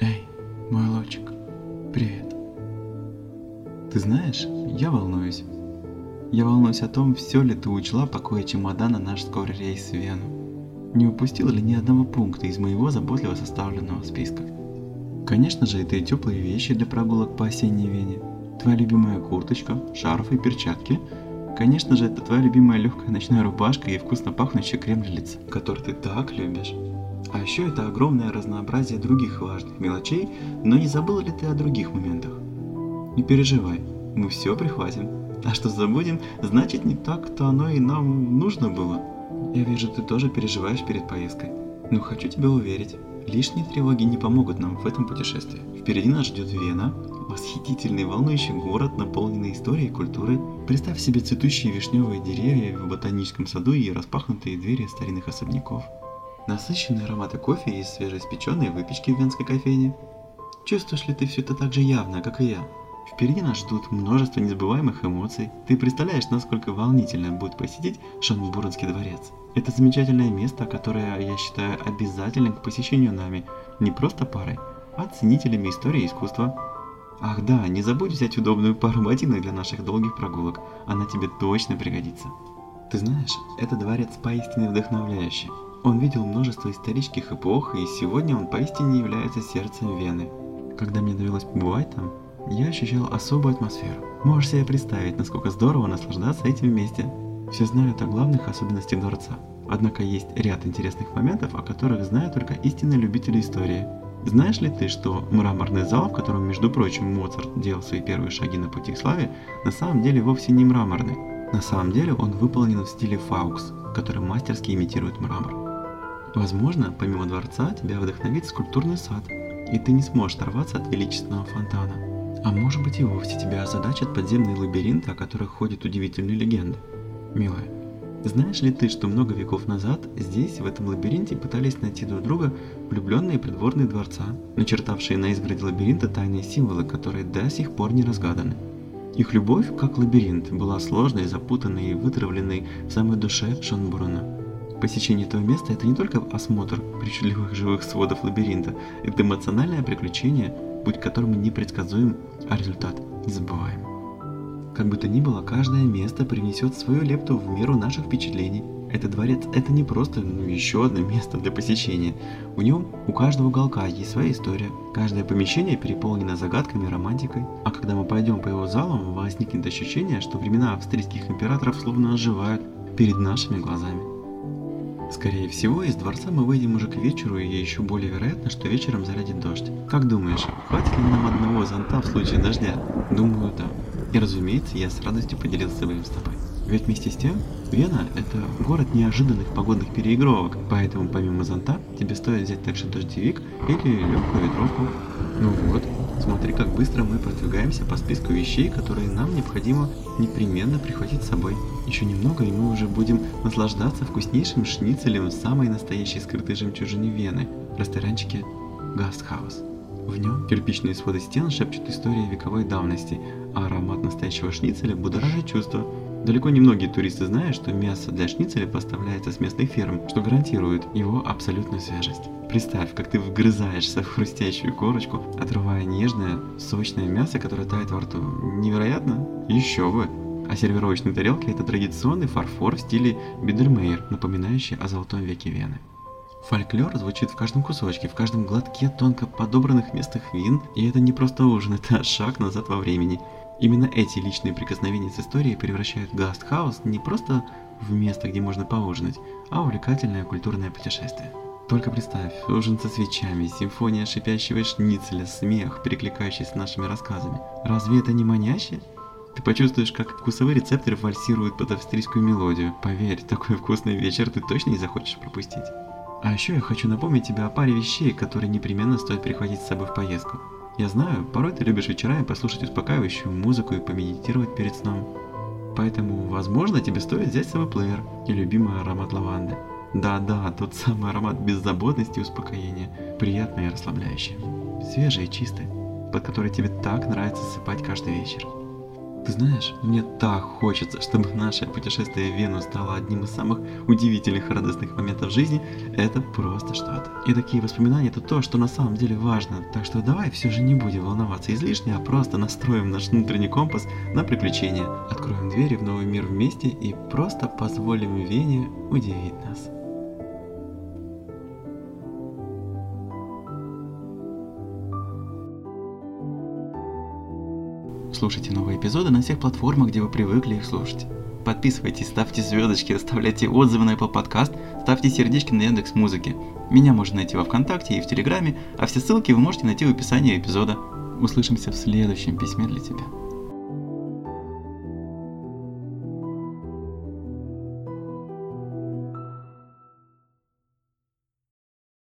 Эй, мой лучик, привет. Ты знаешь, я волнуюсь. Я волнуюсь о том, все ли ты учла, пакуя чемодан на наш скорый рейс в Вену. Не упустила ли ни одного пункта из моего заботливо составленного списка? Конечно же, это и теплые вещи для прогулок по осенней Вене. Твоя любимая курточка, шарф и перчатки. Конечно же, это твоя любимая легкая ночная рубашка и вкусно пахнущий крем для лица, который ты так любишь. А еще это огромное разнообразие других важных мелочей, но не забыла ли ты о других моментах? Не переживай, мы все прихватим. А что забудем, значит не так-то оно и нам нужно было. Я вижу, ты тоже переживаешь перед поездкой. Но хочу тебя уверить, лишние тревоги не помогут нам в этом путешествии. Впереди нас ждет Вена, восхитительный волнующий город, наполненный историей и культурой. Представь себе цветущие вишневые деревья в ботаническом саду и распахнутые двери старинных особняков насыщенные ароматы кофе и свежеиспеченные выпечки в венской кофейне. Чувствуешь ли ты все это так же явно, как и я? Впереди нас ждут множество незабываемых эмоций. Ты представляешь, насколько волнительно будет посетить Шанбурнский дворец. Это замечательное место, которое я считаю обязательным к посещению нами, не просто парой, а ценителями истории и искусства. Ах да, не забудь взять удобную пару ботинок для наших долгих прогулок, она тебе точно пригодится. Ты знаешь, этот дворец поистине вдохновляющий. Он видел множество исторических эпох, и сегодня он поистине является сердцем Вены. Когда мне довелось побывать там, я ощущал особую атмосферу. Можешь себе представить, насколько здорово наслаждаться этим вместе. Все знают о главных особенностях дворца. Однако есть ряд интересных моментов, о которых знают только истинные любители истории. Знаешь ли ты, что мраморный зал, в котором, между прочим, Моцарт делал свои первые шаги на пути к славе, на самом деле вовсе не мраморный? На самом деле он выполнен в стиле faux, который мастерски имитирует мрамор. Возможно, помимо дворца тебя вдохновит скульптурный сад, и ты не сможешь оторваться от величественного фонтана. А может быть и вовсе тебя озадачат подземные лабиринты, о которых ходят удивительные легенды. Милая, знаешь ли ты, что много веков назад здесь, в этом лабиринте, пытались найти друг друга влюбленные придворные дворца, начертавшие на изгороде лабиринта тайные символы, которые до сих пор не разгаданы? Их любовь, как лабиринт, была сложной, запутанной и вытравленной в самой душе Шонбурна. Посещение этого места – это не только осмотр причудливых живых сводов лабиринта, это эмоциональное приключение, путь которому непредсказуем, а результат незабываем. Как бы то ни было, каждое место принесет свою лепту в меру наших впечатлений. Этот дворец – это не просто ну, еще одно место для посещения. В нем у каждого уголка есть своя история. Каждое помещение переполнено загадками и романтикой. А когда мы пойдем по его залам, возникнет ощущение, что времена австрийских императоров словно оживают перед нашими глазами. Скорее всего, из дворца мы выйдем уже к вечеру, и еще более вероятно, что вечером зарядит дождь. Как думаешь, хватит ли нам одного зонта в случае дождя? Думаю, да. И разумеется, я с радостью поделился своим с тобой. Ведь вместе с тем, Вена – это город неожиданных погодных переигровок, поэтому помимо зонта тебе стоит взять также дождевик или легкую ветровку. Ну вот, смотри, как быстро мы продвигаемся по списку вещей, которые нам необходимо непременно прихватить с собой. Еще немного, и мы уже будем наслаждаться вкуснейшим шницелем самой настоящей скрытой жемчужине Вены ресторанчике Гастхаус. В нем кирпичные своды стен шепчут истории вековой давности, а аромат настоящего шницеля будоражит чувства. Далеко не многие туристы знают, что мясо для шницеля поставляется с местных ферм, что гарантирует его абсолютную свежесть. Представь, как ты вгрызаешься в хрустящую корочку, отрывая нежное, сочное мясо, которое тает во рту. Невероятно? Еще бы! А сервировочные тарелки – это традиционный фарфор в стиле Бидельмейер, напоминающий о золотом веке Вены. Фольклор звучит в каждом кусочке, в каждом глотке тонко подобранных местных вин, и это не просто ужин, это шаг назад во времени. Именно эти личные прикосновения с историей превращают Гастхаус не просто в место, где можно поужинать, а увлекательное культурное путешествие. Только представь, ужин со свечами, симфония шипящего шницеля, смех, перекликающийся с нашими рассказами. Разве это не маняще? Ты почувствуешь, как вкусовые рецепторы вальсируют под австрийскую мелодию. Поверь, такой вкусный вечер ты точно не захочешь пропустить. А еще я хочу напомнить тебе о паре вещей, которые непременно стоит прихватить с собой в поездку. Я знаю, порой ты любишь вечерами послушать успокаивающую музыку и помедитировать перед сном. Поэтому, возможно, тебе стоит взять с собой плеер и любимый аромат лаванды. Да-да, тот самый аромат беззаботности и успокоения, приятный и расслабляющий. Свежий и чистый, под который тебе так нравится засыпать каждый вечер. Ты знаешь, мне так хочется, чтобы наше путешествие в Вену стало одним из самых удивительных и радостных моментов жизни. Это просто что-то. И такие воспоминания это то, что на самом деле важно. Так что давай все же не будем волноваться излишне, а просто настроим наш внутренний компас на приключения. Откроем двери в новый мир вместе и просто позволим Вене удивить нас. Слушайте новые эпизоды на всех платформах, где вы привыкли их слушать. Подписывайтесь, ставьте звездочки, оставляйте отзывы на Apple Podcast, ставьте сердечки на Яндекс Музыке. Меня можно найти во Вконтакте и в Телеграме, а все ссылки вы можете найти в описании эпизода. Услышимся в следующем письме для тебя.